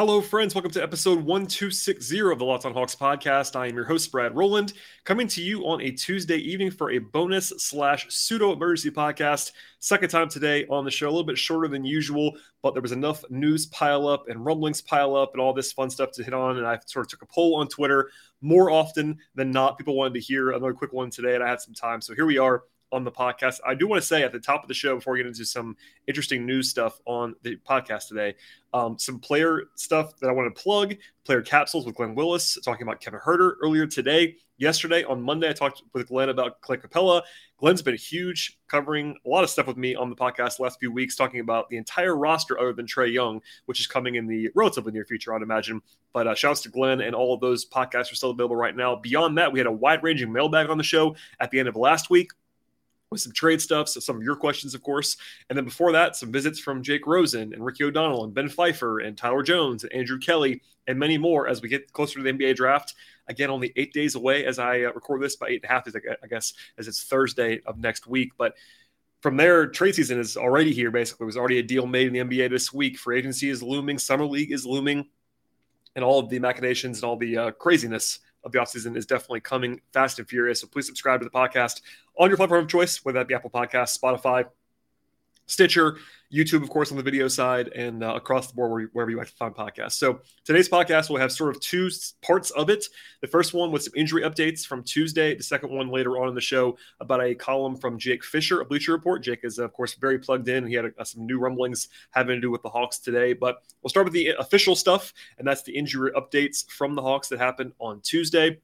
Hello, friends. Welcome to episode 1260 of the Locked On Hawks podcast. I am your host, Brad Rowland, coming to you on a Tuesday evening for a bonus slash pseudo emergency podcast. Second time today on the show, a little bit shorter than usual, but there was enough news pile up and rumblings pile up and all this fun stuff to hit on. And I sort of took a poll on Twitter more often than not. People wanted to hear another quick one today, and I had some time. So here we are on the podcast. I do want to say at the top of the show before we get into some interesting news stuff on the podcast today, um, some player stuff that I want to plug. Player capsules with Glenn Willis talking about Kevin Huerter earlier today. Yesterday on Monday, I talked with Glenn about Clint Capela. Glenn's been huge, covering a lot of stuff with me on the podcast the last few weeks, talking about the entire roster other than Trae Young, which is coming in the relatively near future, I'd imagine. But uh, shouts to Glenn and all of those podcasts are still available right now. Beyond that, we had a wide ranging mailbag on the show at the end of last week with some trade stuff, so some of your questions, of course. And then before that, some visits from Jake Rosen and Ricky O'Donnell and Ben Pfeiffer and Tyler Jones and Andrew Kelly and many more as we get closer to the NBA draft. Again, only eight days away as I uh, record this, by eight and a half, I guess, as it's Thursday of next week. But from there, trade season is already here. Basically, it was already a deal made in the NBA this week. Free agency is looming, summer league is looming, and all of the machinations and all the uh, craziness of the offseason is definitely coming fast and furious. So please subscribe to the podcast on your platform of choice, whether that be Apple Podcasts, Spotify, Stitcher, YouTube, of course, on the video side, and uh, across the board wherever you like to find podcasts. So today's podcast will have sort of two parts of it. The first one with some injury updates from Tuesday. The second one later on in the show about a column from Jake Fisher of Bleacher Report. Jake is, of course, very plugged in. He had a, some new rumblings having to do with the Hawks today. But we'll start with the official stuff, and that's the injury updates from the Hawks that happened on Tuesday.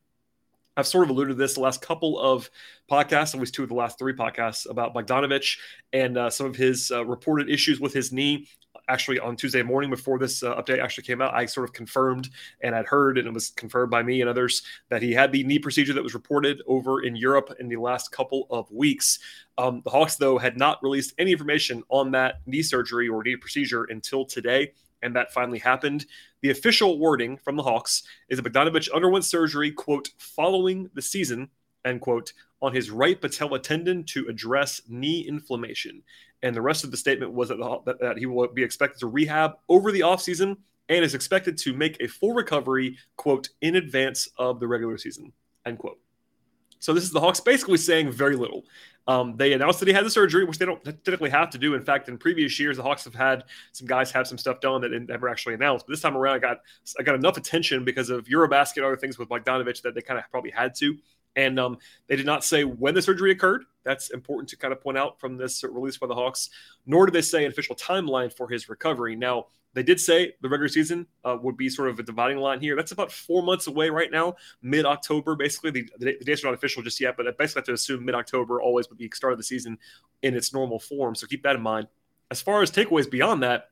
I've sort of alluded to this the last couple of podcasts, at least two of the last three podcasts about Bogdanovic and uh, some of his uh, reported issues with his knee. Actually, on Tuesday morning before this uh, update actually came out, I sort of confirmed and I'd heard, and it was confirmed by me and others that he had the knee procedure that was reported over in Europe in the last couple of weeks. Um, the Hawks, though, had not released any information on that knee surgery or knee procedure until today and that finally happened. The official wording from the Hawks is that Bogdanovic underwent surgery, quote, following the season, end quote, on his right patella tendon to address knee inflammation. And the rest of the statement was that, the, that, he will be expected to rehab over the offseason and is expected to make a full recovery, quote, in advance of the regular season, end quote. So this is the Hawks basically saying very little. Um, they announced that he had the surgery, which they don't typically have to do. In fact, in previous years, the Hawks have had some guys have some stuff done that they never actually announced. But this time around, I got I got enough attention because of Eurobasket other things with Bogdanovic that they kind of probably had to. And um, they did not say when the surgery occurred. That's important to kind of point out from this release by the Hawks. Nor did they say an official timeline for his recovery. Now, they did say the regular season uh, would be sort of a dividing line here. That's about four months away right now, mid October, basically. The, the, dates are not official just yet, but I basically have to assume mid October always would be start of the season in its normal form. So keep that in mind. As far as takeaways beyond that,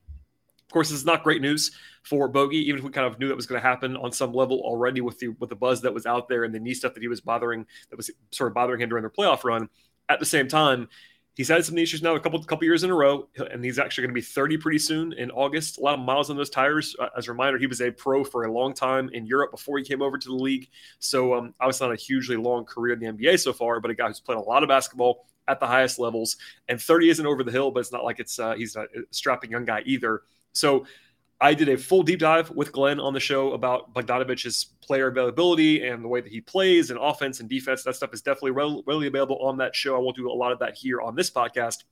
of course, this is not great news for Bogey, even if we kind of knew that was going to happen on some level already with the with the buzz that was out there and the knee stuff that he was bothering that was sort of bothering him during their playoff run. At the same time, He's had some knee issues now a couple couple years in a row, and he's actually going to be 30 pretty soon in August. A lot of miles on those tires. Uh, as a reminder, he was a pro for a long time in Europe before he came over to the league. So um, obviously not a hugely long career in the NBA so far, but a guy who's played a lot of basketball at the highest levels. And 30 isn't over the hill, but it's not like it's uh, he's a strapping young guy either. So I did a full deep dive with Glenn on the show about Bogdanovic's player availability and the way that he plays and offense and defense. That stuff is definitely readily available on that show. I won't do a lot of that here on this podcast.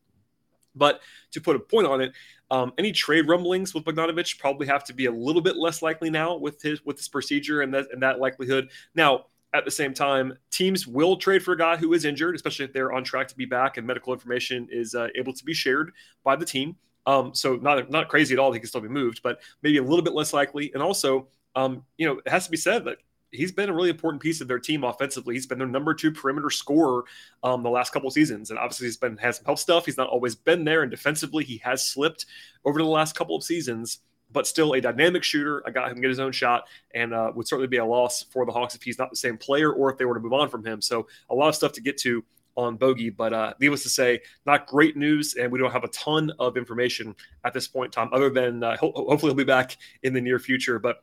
But to put a point on it, um, any trade rumblings with Bogdanovic probably have to be a little bit less likely now with his with his procedure and that and that likelihood. Now, at the same time, teams will trade for a guy who is injured, especially if they're on track to be back and medical information is uh, able to be shared by the team. Um, so not not crazy at all. He can still be moved, but maybe a little bit less likely. And also, um, you know, it has to be said that he's been a really important piece of their team offensively. He's been their number two perimeter scorer um, the last couple seasons, and obviously he's been has some help stuff. He's not always been there, and defensively he has slipped over the last couple of seasons. But still a dynamic shooter, guy who can get his own shot, and uh, would certainly be a loss for the Hawks if he's not the same player or if they were to move on from him. So a lot of stuff to get to on Bogey. But uh, needless to say, not great news, and we don't have a ton of information at this point, Tom, other than uh, ho- hopefully he'll be back in the near future. But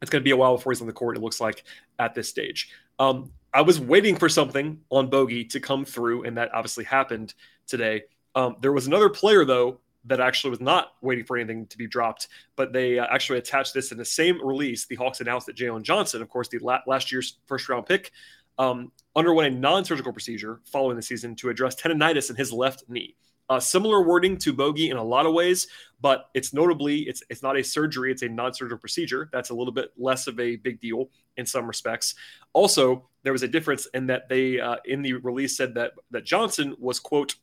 it's going to be a while before he's on the court, it looks like, at this stage. Um, I was waiting for something on Bogey to come through, and that obviously happened today. Um, there was another player, though, that actually was not waiting for anything to be dropped, but they uh, actually attached this in the same release. The Hawks announced that Jalen Johnson, of course, the la- last year's first round pick, um, underwent a non surgical procedure following the season to address tendonitis in his left knee. Uh, similar wording to Bogey in a lot of ways, but it's notably it's it's not a surgery; it's a non-surgical procedure. That's a little bit less of a big deal in some respects. Also, there was a difference in that they uh, in the release said that that Johnson was quote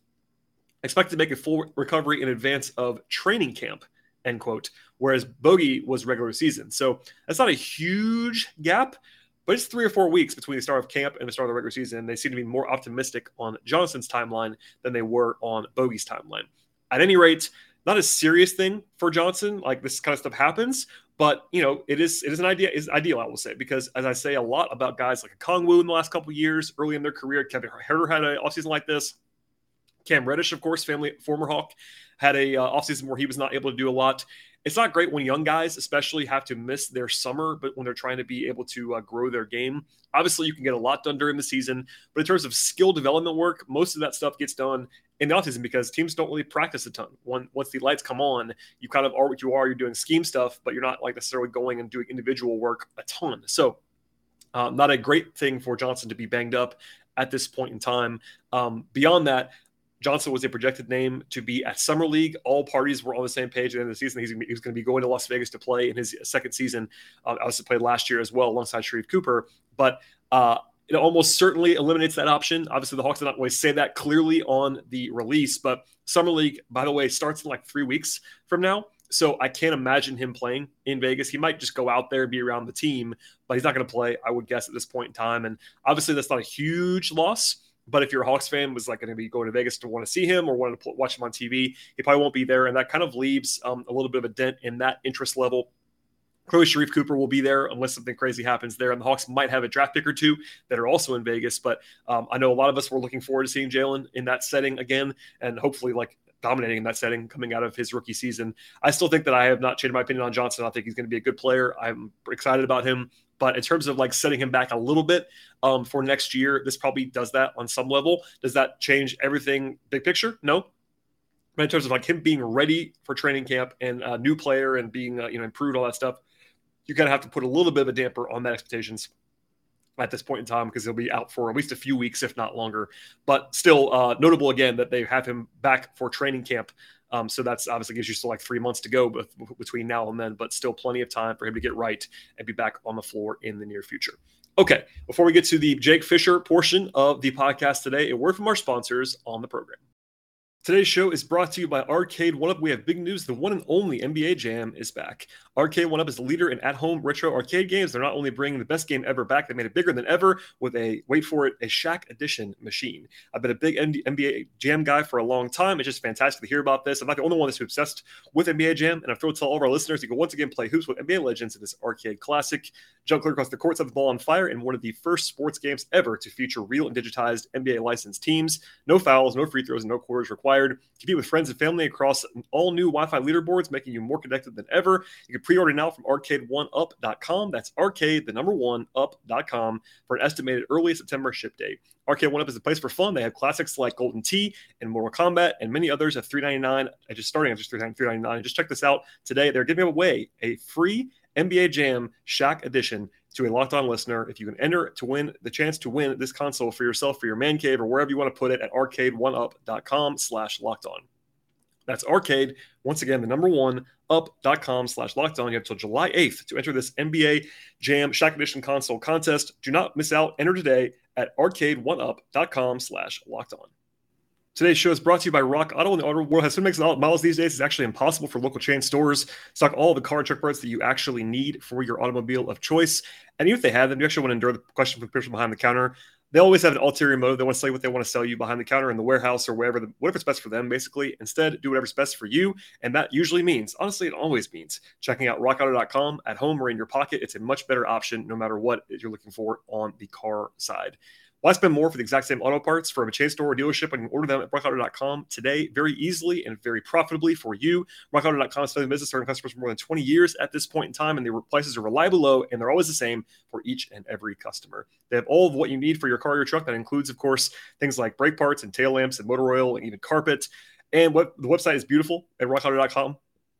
expected to make a full recovery in advance of training camp end quote, whereas Bogey was regular season. So that's not a huge gap, but it's three or four weeks between the start of camp and the start of the regular season. They seem to be more optimistic on Johnson's timeline than they were on Bogey's timeline. At any rate, not a serious thing for Johnson. Like this kind of stuff happens, but you know, it is it is an idea is ideal, I will say, because as I say a lot about guys like Okongwu in the last couple years, early in their career, Kevin Huerter had an offseason like this. Cam Reddish, of course, family former Hawk, had a uh, offseason where he was not able to do a lot it's not great when young guys, especially, have to miss their summer, but when they're trying to be able to uh, grow their game. Obviously, you can get a lot done during the season, but in terms of skill development work, most of that stuff gets done in the offseason because teams don't really practice a ton. When, once the lights come on, you kind of are what you are. You're doing scheme stuff, but you're not like necessarily going and doing individual work a ton. So, uh, not a great thing for Johnson to be banged up at this point in time. Um, beyond that, Johnson was a projected name to be at Summer League. All parties were on the same page at the end of the season. He's, he's going to be going to Las Vegas to play in his second season. Uh, obviously, played last year as well alongside Sharife Cooper. But uh, it almost certainly eliminates that option. Obviously, the Hawks did not always say that clearly on the release. But Summer League, by the way, starts in like three weeks from now. So I can't imagine him playing in Vegas. He might just go out there and be around the team, but he's not going to play, I would guess, at this point in time. And obviously, that's not a huge loss but if you're a Hawks fan, was like going to be going to Vegas to want to see him or want to watch him on TV, he probably won't be there, and that kind of leaves um, a little bit of a dent in that interest level. Clearly, Sharife Cooper will be there unless something crazy happens there, and the Hawks might have a draft pick or two that are also in Vegas. But um, I know a lot of us were looking forward to seeing Jalen in that setting again, and hopefully, like dominating in that setting coming out of his rookie season. I still think that I have not changed my opinion on Johnson. I think he's going to be a good player. I'm excited about him. But in terms of like setting him back a little bit um, for next year, this probably does that on some level. Does that change everything big picture? No. But in terms of like him being ready for training camp and a new player and being uh, you know improved all that stuff, you kind of have to put a little bit of a damper on that expectations at this point in time because he'll be out for at least a few weeks, if not longer. But still, uh, notable again that they have him back for training camp um, so that's obviously gives you still like three months to go between now and then, but still plenty of time for him to get right and be back on the floor in the near future. Okay, before we get to the Jake Fisher portion of the podcast today, a word from our sponsors on the program. Today's show is brought to you by Arcade One Up. We have big news. The one and only NBA Jam is back. Arcade One Up is the leader in at home retro arcade games. They're not only bringing the best game ever back, they made it bigger than ever with a, wait for it, a Shaq Edition machine. I've been a big NBA Jam guy for a long time. It's just fantastic to hear about this. I'm not the only one that's obsessed with NBA Jam, and I'm thrilled to tell all of our listeners you can once again play hoops with NBA legends in this arcade classic. Jump clear across the courts set the ball on fire and one of the first sports games ever to feature real and digitized NBA licensed teams. No fouls, no free throws, and no quarters required. Compete with friends and family across all new Wi Fi leaderboards, making you more connected than ever. You can pre order now from arcade1up.com. That's arcade, the number one, up.com for an estimated early September ship date. Arcade One Up is a place for fun. They have classics like Golden Tee and Mortal Kombat and many others at $3.99. Just starting at just $3.99. Just check this out today. They're giving away a free NBA Jam Shaq Edition to a locked on listener. If you can enter to win the chance to win this console for yourself, for your man cave, or wherever you want to put it at arcade1up.com slash locked on. That's arcade. Once again, the number one up.com slash locked on. You have until July 8th to enter this NBA Jam Shaq Edition console contest. Do not miss out. Enter today at arcade1up.com slash locked on. Today's show is brought to you by Rock Auto. And the auto world has so many models these days, it's actually impossible for local chain stores to stock all the car and truck parts that you actually need for your automobile of choice. And even if they have them, you actually want to endure the question from the person behind the counter. They always have an ulterior motive. They want to sell you what they want to sell you behind the counter in the warehouse or wherever, the, whatever's best for them, basically. Instead, do whatever's best for you. And that usually means, honestly, it always means checking out rockauto.com at home or in your pocket. It's a much better option no matter what you're looking for on the car side. Why spend more for the exact same auto parts from a chain store or dealership when you order them at rockauto.com today very easily and very profitably for you? Rockauto.com been in business serving customers for more than 20 years at this point in time, and their prices are reliably low and they're always the same for each and every customer. They have all of what you need for your car or your truck. That includes, of course, things like brake parts and tail lamps and motor oil and even carpet. And what the website is beautiful at rockauto.com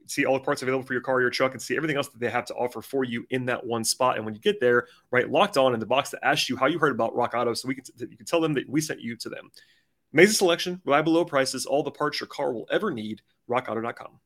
see all the parts available for your car your truck and see everything else that they have to offer for you in that one spot. And when you get there, right, locked on in the box that asks you how you heard about Rock Auto, so we can you can tell them that we sent you to them. Amazing selection, reliable low prices, all the parts your car will ever need. RockAuto.com.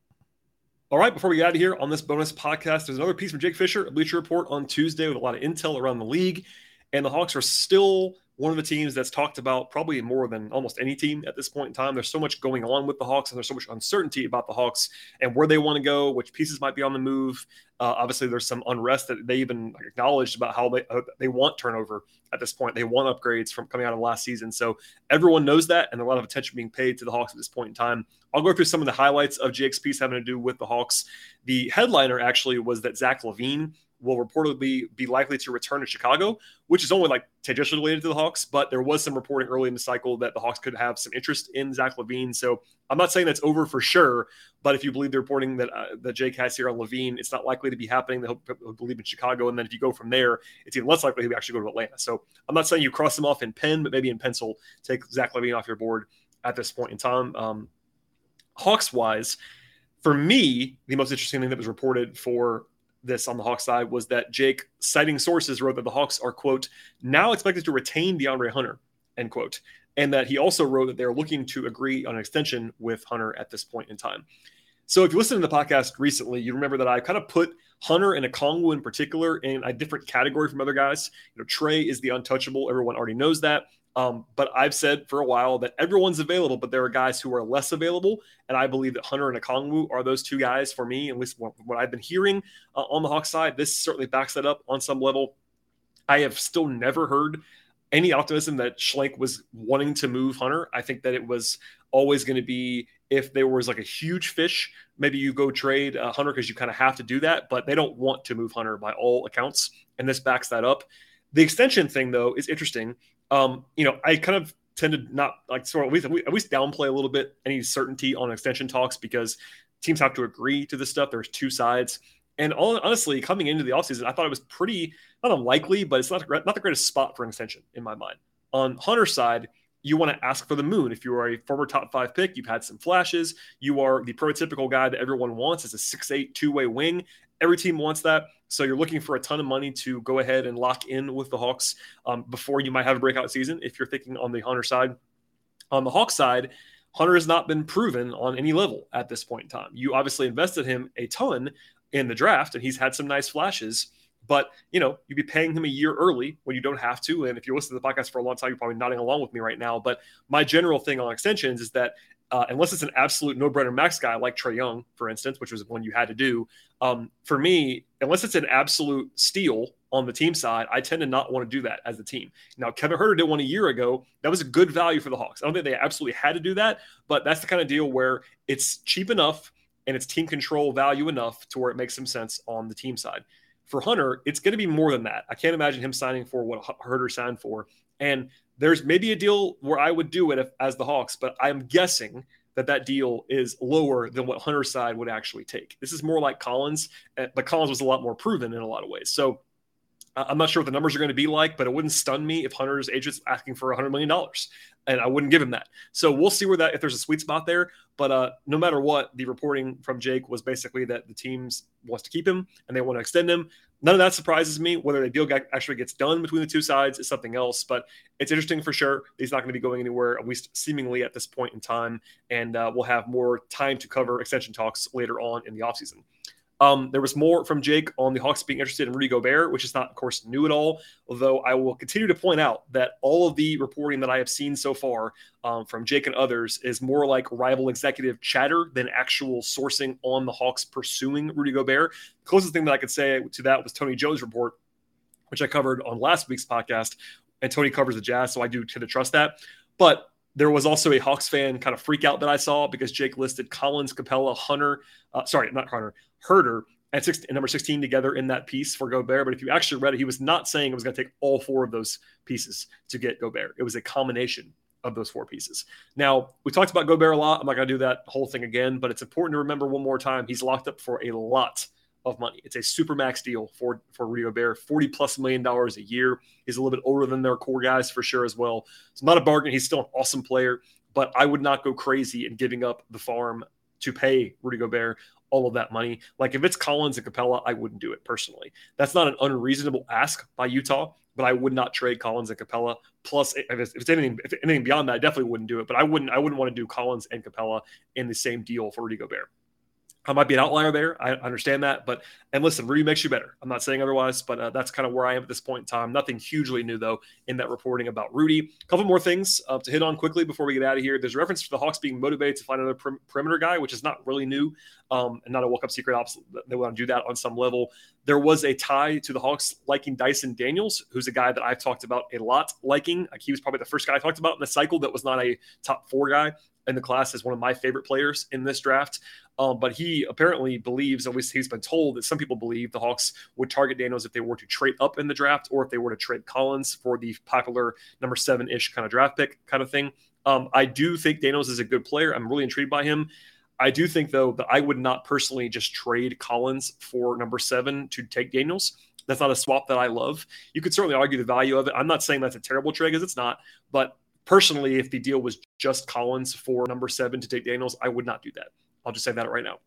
All right, before we get out of here on this bonus podcast, there's another piece from Jake Fisher, a Bleacher Report on Tuesday with a lot of intel around the league. And the Hawks are still one of the teams that's talked about probably more than almost any team at this point in time. There's so much going on with the Hawks, and there's so much uncertainty about the Hawks and where they want to go, which pieces might be on the move. Uh, obviously, there's some unrest that they even acknowledged about how they uh, they want turnover at this point. They want upgrades from coming out of last season, so everyone knows that, and a lot of attention being paid to the Hawks at this point in time. I'll go through some of the highlights of piece having to do with the Hawks. The headliner actually was that Zach LaVine will reportedly be likely to return to Chicago, which is only like tangentially related to the Hawks. But there was some reporting early in the cycle that the Hawks could have some interest in Zach LaVine. So I'm not saying that's over for sure, but if you believe the reporting that uh, that Jake has here on LaVine, it's not likely to be happening. They'll, believe in Chicago, and then if you go from there, it's even less likely he'll actually go to Atlanta. So I'm not saying you cross him off in pen, but maybe in pencil, take Zach LaVine off your board at this point in time. Um, Hawks wise, for me, the most interesting thing that was reported for this on the Hawks side was that Jake, citing sources, wrote that the Hawks are, quote, now expected to retain DeAndre Hunter, end quote. And that he also wrote that they're looking to agree on an extension with Hunter at this point in time. So if you listen to the podcast recently, you remember that I kind of put Hunter and Okongwu in particular in a different category from other guys. You know, Trae is the untouchable. Everyone already knows that. Um, but I've said for a while that everyone's available, but there are guys who are less available. And I believe that Hunter and Okongwu are those two guys for me, at least what I've been hearing uh, on the Hawks side. This certainly backs that up on some level. I have still never heard any optimism that Schlenk was wanting to move Hunter. I think that it was always going to be if there was like a huge fish, maybe you go trade uh, Hunter because you kind of have to do that, but they don't want to move Hunter by all accounts. And this backs that up. The extension thing, though, is interesting um, you know, I kind of tend to not like sort of at least, at least downplay a little bit any certainty on extension talks because teams have to agree to this stuff. There's two sides. And all, honestly, coming into the offseason, I thought it was pretty not unlikely, but it's not not the greatest spot for an extension in my mind. On Hunter's side, you want to ask for the moon. If you are a former top five pick, you've had some flashes. You are the prototypical guy that everyone wants as a six-eight two-way wing. Every team wants that. So you're looking for a ton of money to go ahead and lock in with the Hawks um, before you might have a breakout season if you're thinking on the Hunter side. On the Hawks side, Hunter has not been proven on any level at this point in time. You obviously invested him a ton in the draft, and he's had some nice flashes. But you know, you'd be paying him a year early when you don't have to. And if you're listening to the podcast for a long time, you're probably nodding along with me right now. But my general thing on extensions is that uh, unless it's an absolute no-brainer max guy like Trae Young, for instance, which was one you had to do. Um, for me, unless it's an absolute steal on the team side, I tend to not want to do that as a team. Now, Kevin Huerter did one a year ago. That was a good value for the Hawks. I don't think they absolutely had to do that, but that's the kind of deal where it's cheap enough and it's team control value enough to where it makes some sense on the team side. For Hunter, it's going to be more than that. I can't imagine him signing for what Huerter signed for. And there's maybe a deal where I would do it if, as the Hawks, but I'm guessing that that deal is lower than what Hunter's side would actually take. This is more like Collins, eh, but Collins was a lot more proven in a lot of ways. So I'm not sure what the numbers are going to be like, but it wouldn't stun me if Hunter's agent's asking for $100 million and I wouldn't give him that. So we'll see where that, if there's a sweet spot there. But uh, no matter what, the reporting from Jake was basically that the teams wants to keep him and they want to extend him. None of that surprises me. Whether the deal actually gets done between the two sides is something else, but it's interesting for sure. He's not going to be going anywhere, at least seemingly at this point in time. And uh, we'll have more time to cover extension talks later on in the offseason. Um, there was more from Jake on the Hawks being interested in Rudy Gobert, which is not, of course, new at all. Although I will continue to point out that all of the reporting that I have seen so far um, from Jake and others is more like rival executive chatter than actual sourcing on the Hawks pursuing Rudy Gobert. The closest thing that I could say to that was Tony Jones' report, which I covered on last week's podcast. And Tony covers the Jazz, so I do tend to trust that. But there was also a Hawks fan kind of freak out that I saw because Jake listed Collins, Capela, Hunter, uh, sorry, not Hunter, Huerter and, six, number 16 together in that piece for Gobert. But if you actually read it, he was not saying it was going to take all four of those pieces to get Gobert. It was a combination of those four pieces. Now, we talked about Gobert a lot. I'm not going to do that whole thing again, but it's important to remember one more time he's locked up for a lot of money. It's a super max deal for for Rudy Gobert, 40 plus million dollars a year. He's a little bit older than their core guys for sure as well. It's not a bargain. He's still an awesome player, but I would not go crazy in giving up the farm to pay Rudy Gobert all of that money. Like if it's Collins and Capela, I wouldn't do it personally. That's not an unreasonable ask by Utah, but I would not trade Collins and Capela. Plus, if it's, if it's anything, if anything beyond that, I definitely wouldn't do it. But I wouldn't, I wouldn't want to do Collins and Capela in the same deal for Rudy Gobert. I might be an outlier there. I understand that, but and listen, Rudy makes you better. I'm not saying otherwise, but uh, that's kind of where I am at this point in time. Nothing hugely new though in that reporting about Rudy. A couple more things uh, to hit on quickly before we get out of here. There's reference to the Hawks being motivated to find another per- perimeter guy, which is not really new um, and not a walk up secret. Ops. They want to do that on some level. There was a tie to the Hawks liking Dyson Daniels, who's a guy that I've talked about a lot liking. Like he was probably the first guy I talked about in the cycle that was not a top four guy in the class as one of my favorite players in this draft. Um, but he apparently believes, at least he's been told, that some people believe the Hawks would target Daniels if they were to trade up in the draft or if they were to trade Collins for the popular number seven ish kind of draft pick kind of thing. Um, I do think Daniels is a good player. I'm really intrigued by him. I do think, though, that I would not personally just trade Collins for number seven to take Daniels. That's not a swap that I love. You could certainly argue the value of it. I'm not saying that's a terrible trade because it's not, but personally, if the deal was just Collins for number seven to take Daniels, I would not do that. I'll just say that right now.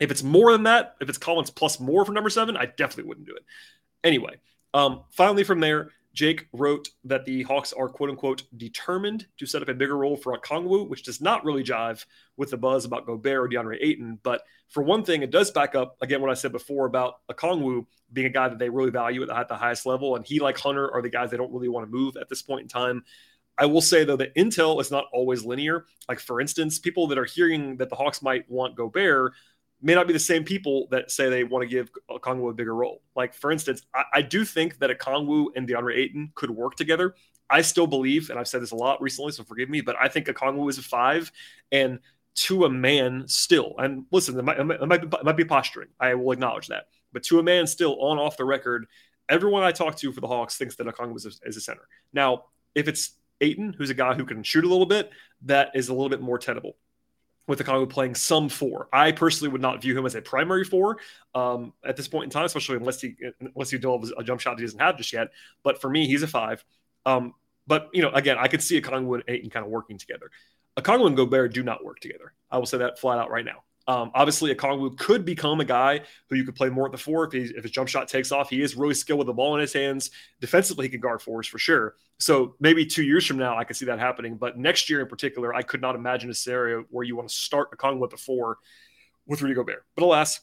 If it's more than that, if it's Collins plus more for number seven, I definitely wouldn't do it. Anyway, um, finally from there, Jake wrote that the Hawks are quote unquote determined to set up a bigger role for Okongwu, which does not really jive with the buzz about Gobert or DeAndre Ayton. But for one thing, it does back up again what I said before about Okongwu being a guy that they really value at the, at the highest level. And he, like Hunter, are the guys they don't really want to move at this point in time. I will say though that intel is not always linear. Like for instance, people that are hearing that the Hawks might want Gobert may not be the same people that say they want to give Kongwu a bigger role. Like for instance, I, I do think that Okongwu and DeAndre Ayton could work together. I still believe, and I've said this a lot recently, so forgive me, but I think Okongwu is a five, and to a man still. And listen, it might, it might, be, it might be posturing. I will acknowledge that, but to a man still on off the record, everyone I talk to for the Hawks thinks that Okongwu is is a center. Now, if it's Ayton, who's a guy who can shoot a little bit, that is a little bit more tenable. With Okongwu playing some four, I personally would not view him as a primary four um, at this point in time, especially unless he unless he develops a jump shot he doesn't have just yet. But for me, he's a five. Um, but you know, again, I could see Okongwu and Ayton kind of working together. A Congo and Gobert do not work together. I will say that flat out right now. Um, obviously, Okongwu could become a guy who you could play more at the four if, if his jump shot takes off. He is really skilled with the ball in his hands. Defensively, he can guard fours for sure. So maybe two years from now, I could see that happening. But next year in particular, I could not imagine a scenario where you want to start a Okongwu at the four with Rudy Gobert. But alas,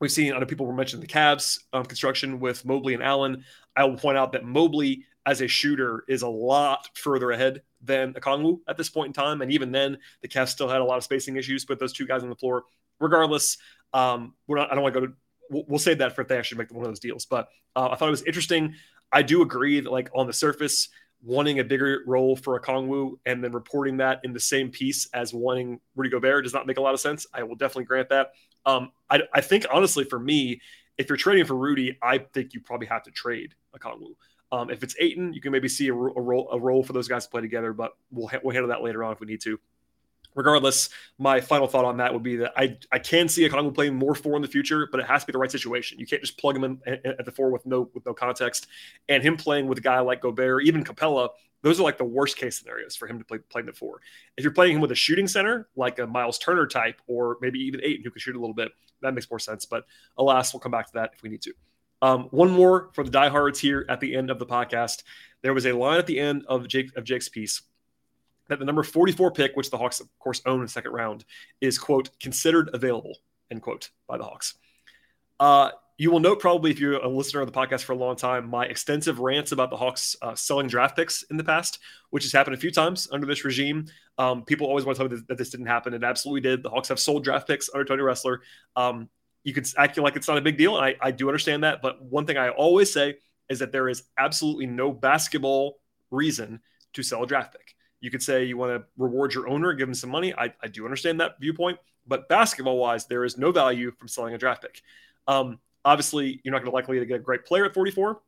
we've seen other people were mentioning the Cavs um, construction with Mobley and Allen. I will point out that Mobley as a shooter is a lot further ahead than Okongwu at this point in time. And even then, the Cavs still had a lot of spacing issues with those two guys on the floor. Regardless, um, we're not, I don't want to go to, we'll, we'll save that for if they actually make one of those deals. But uh, I thought it was interesting. I do agree that, like, on the surface, wanting a bigger role for Okongwu and then reporting that in the same piece as wanting Rudy Gobert does not make a lot of sense. I will definitely grant that. Um, I, I think, honestly, for me, if you're trading for Rudy, I think you probably have to trade Okongwu. Um, if it's Ayton, you can maybe see a, a, role a role for those guys to play together, but we'll ha- we'll handle that later on if we need to. Regardless, my final thought on that would be that I I can see Okongwu playing more four in the future, but it has to be the right situation. You can't just plug him in at the four with no with no context. And him playing with a guy like Gobert, even Capela. those are like the worst case scenarios for him to play playing the four. If you're playing him with a shooting center, like a Myles Turner type, or maybe even Ayton who can shoot a little bit, that makes more sense. But alas, we'll come back to that if we need to. Um, one more for the diehards here at the end of the podcast. There was a line at the end of Jake of Jake's piece that the number 44 pick, which the Hawks of course own in the second round, is quote considered available end quote by the Hawks. Uh, you will note probably if you're a listener of the podcast for a long time, my extensive rants about the Hawks uh, selling draft picks in the past, which has happened a few times under this regime. Um, people always want to tell me that, this didn't happen. It absolutely did. The Hawks have sold draft picks under Tony Ressler. Um, you can act like it's not a big deal. And I, I do understand that. But one thing I always say is that there is absolutely no basketball reason to sell a draft pick. You could say you want to reward your owner, give him some money. I, I do understand that viewpoint. But basketball wise, there is no value from selling a draft pick. Um, obviously, you're not going to likely to get a great player at 44,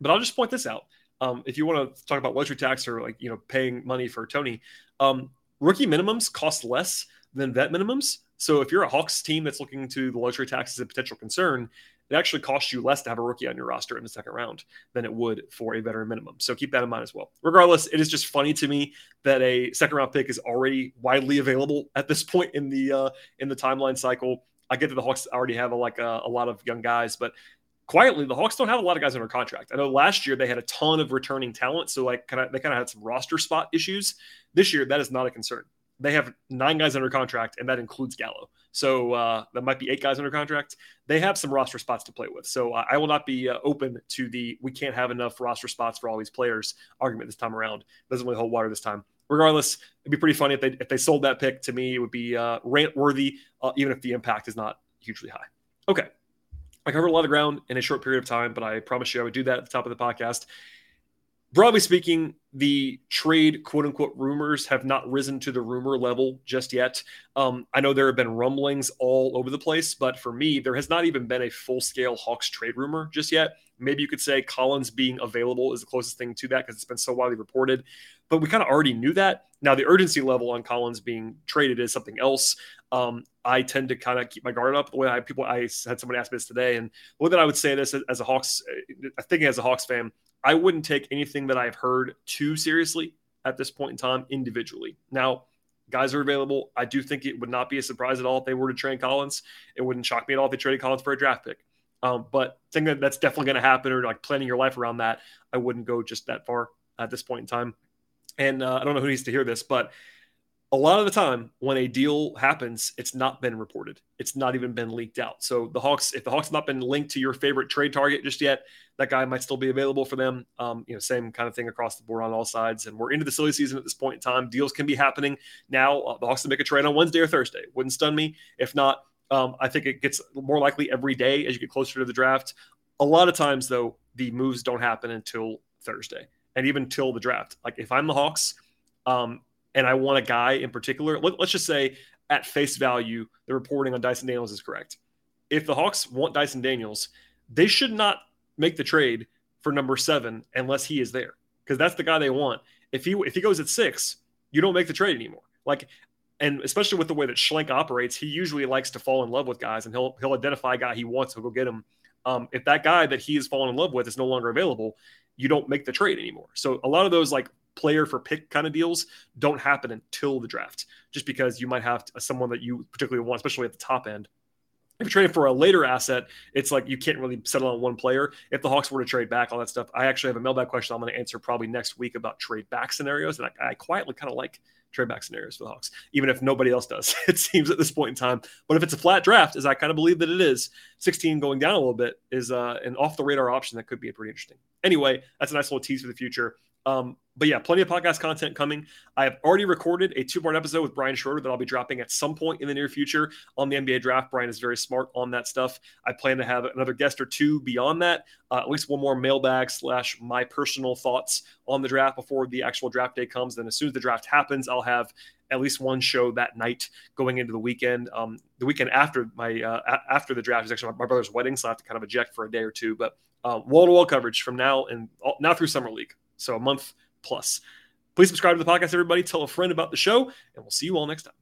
but I'll just point this out. Um, if you want to talk about luxury tax or like you know paying money for Tony, um, rookie minimums cost less than vet minimums. So if you're a Hawks team that's looking to the luxury tax as a potential concern, it actually costs you less to have a rookie on your roster in the second round than it would for a veteran minimum. So keep that in mind as well. Regardless, it is just funny to me that a second round pick is already widely available at this point in the uh, in the timeline cycle. I get that the Hawks already have a, like a, a lot of young guys, but quietly the Hawks don't have a lot of guys under contract. I know last year they had a ton of returning talent, so like kind of they kind of had some roster spot issues. This year that is not a concern. They have nine guys under contract, and that includes Gallo. So uh, that might be eight guys under contract. They have some roster spots to play with. So uh, I will not be uh, open to the we can't have enough roster spots for all these players argument this time around. Doesn't really hold water this time. Regardless, it'd be pretty funny if they if they sold that pick to me. It would be uh, rant worthy, uh, even if the impact is not hugely high. Okay, I covered a lot of ground in a short period of time, but I promise you I would do that at the top of the podcast broadly speaking, the trade quote unquote rumors have not risen to the rumor level just yet. Um, I know there have been rumblings all over the place, but for me, there has not even been a full scale Hawks trade rumor just yet. Maybe you could say Collins being available is the closest thing to that because it's been so widely reported, but we kind of already knew that. Now, the urgency level on Collins being traded is something else. Um, I tend to kind of keep my guard up. The way I people, I had someone ask me this today, and the way that I would say this as a Hawks, uh, thinking as a Hawks fan, I wouldn't take anything that I've heard too seriously at this point in time individually. Now, guys are available. I do think it would not be a surprise at all if they were to trade Collins. It wouldn't shock me at all if they traded Collins for a draft pick. Um, but thinking that that's definitely going to happen or like planning your life around that, I wouldn't go just that far at this point in time. And uh, I don't know who needs to hear this, but a lot of the time when a deal happens, it's not been reported. It's not even been leaked out. So the Hawks, if the Hawks have not been linked to your favorite trade target just yet, that guy might still be available for them. Um, you know, same kind of thing across the board on all sides. And we're into the silly season at this point in time. Deals can be happening now. Uh, the Hawks can make a trade on Wednesday or Thursday. Wouldn't stun me. If not, um, I think it gets more likely every day as you get closer to the draft. A lot of times, though, the moves don't happen until Thursday and even till the draft. Like if I'm the Hawks, um, and I want a guy in particular, let, us just say at face value, the reporting on Dyson Daniels is correct. If the Hawks want Dyson Daniels, they should not make the trade for number seven unless he is there because that's the guy they want. If he if he goes at six, you don't make the trade anymore. Like, and especially with the way that Schlenk operates, he usually likes to fall in love with guys, and he'll he'll identify a guy he wants, he'll go get him. Um, if that guy that he is falling in love with is no longer available, you don't make the trade anymore. So a lot of those like player for pick kind of deals don't happen until the draft, just because you might have someone that you particularly want, especially at the top end. If you're trading for a later asset, it's like you can't really settle on one player. If the Hawks were to trade back, all that stuff, I actually have a mailbag question I'm going to answer probably next week about trade back scenarios. And I, I quietly kind of like trade back scenarios for the Hawks, even if nobody else does, it seems at this point in time. But if it's a flat draft, as I kind of believe that it is, 16 going down a little bit is uh, an off the radar option that could be pretty interesting. Anyway, that's a nice little tease for the future. Um, but yeah, plenty of podcast content coming. I have already recorded a two part episode with Brian Schroeder that I'll be dropping at some point in the near future on the NBA draft. Brian is very smart on that stuff. I plan to have another guest or two beyond that, uh, at least one more mailbag slash my personal thoughts on the draft before the actual draft day comes. Then as soon as the draft happens, I'll have at least one show that night going into the weekend. Um, the weekend after my uh, a- after the draft is actually my brother's wedding, so I have to kind of eject for a day or two. But wall to wall coverage from now and now through summer league. So a month plus. Please subscribe to the podcast, everybody. Tell a friend about the show, and we'll see you all next time.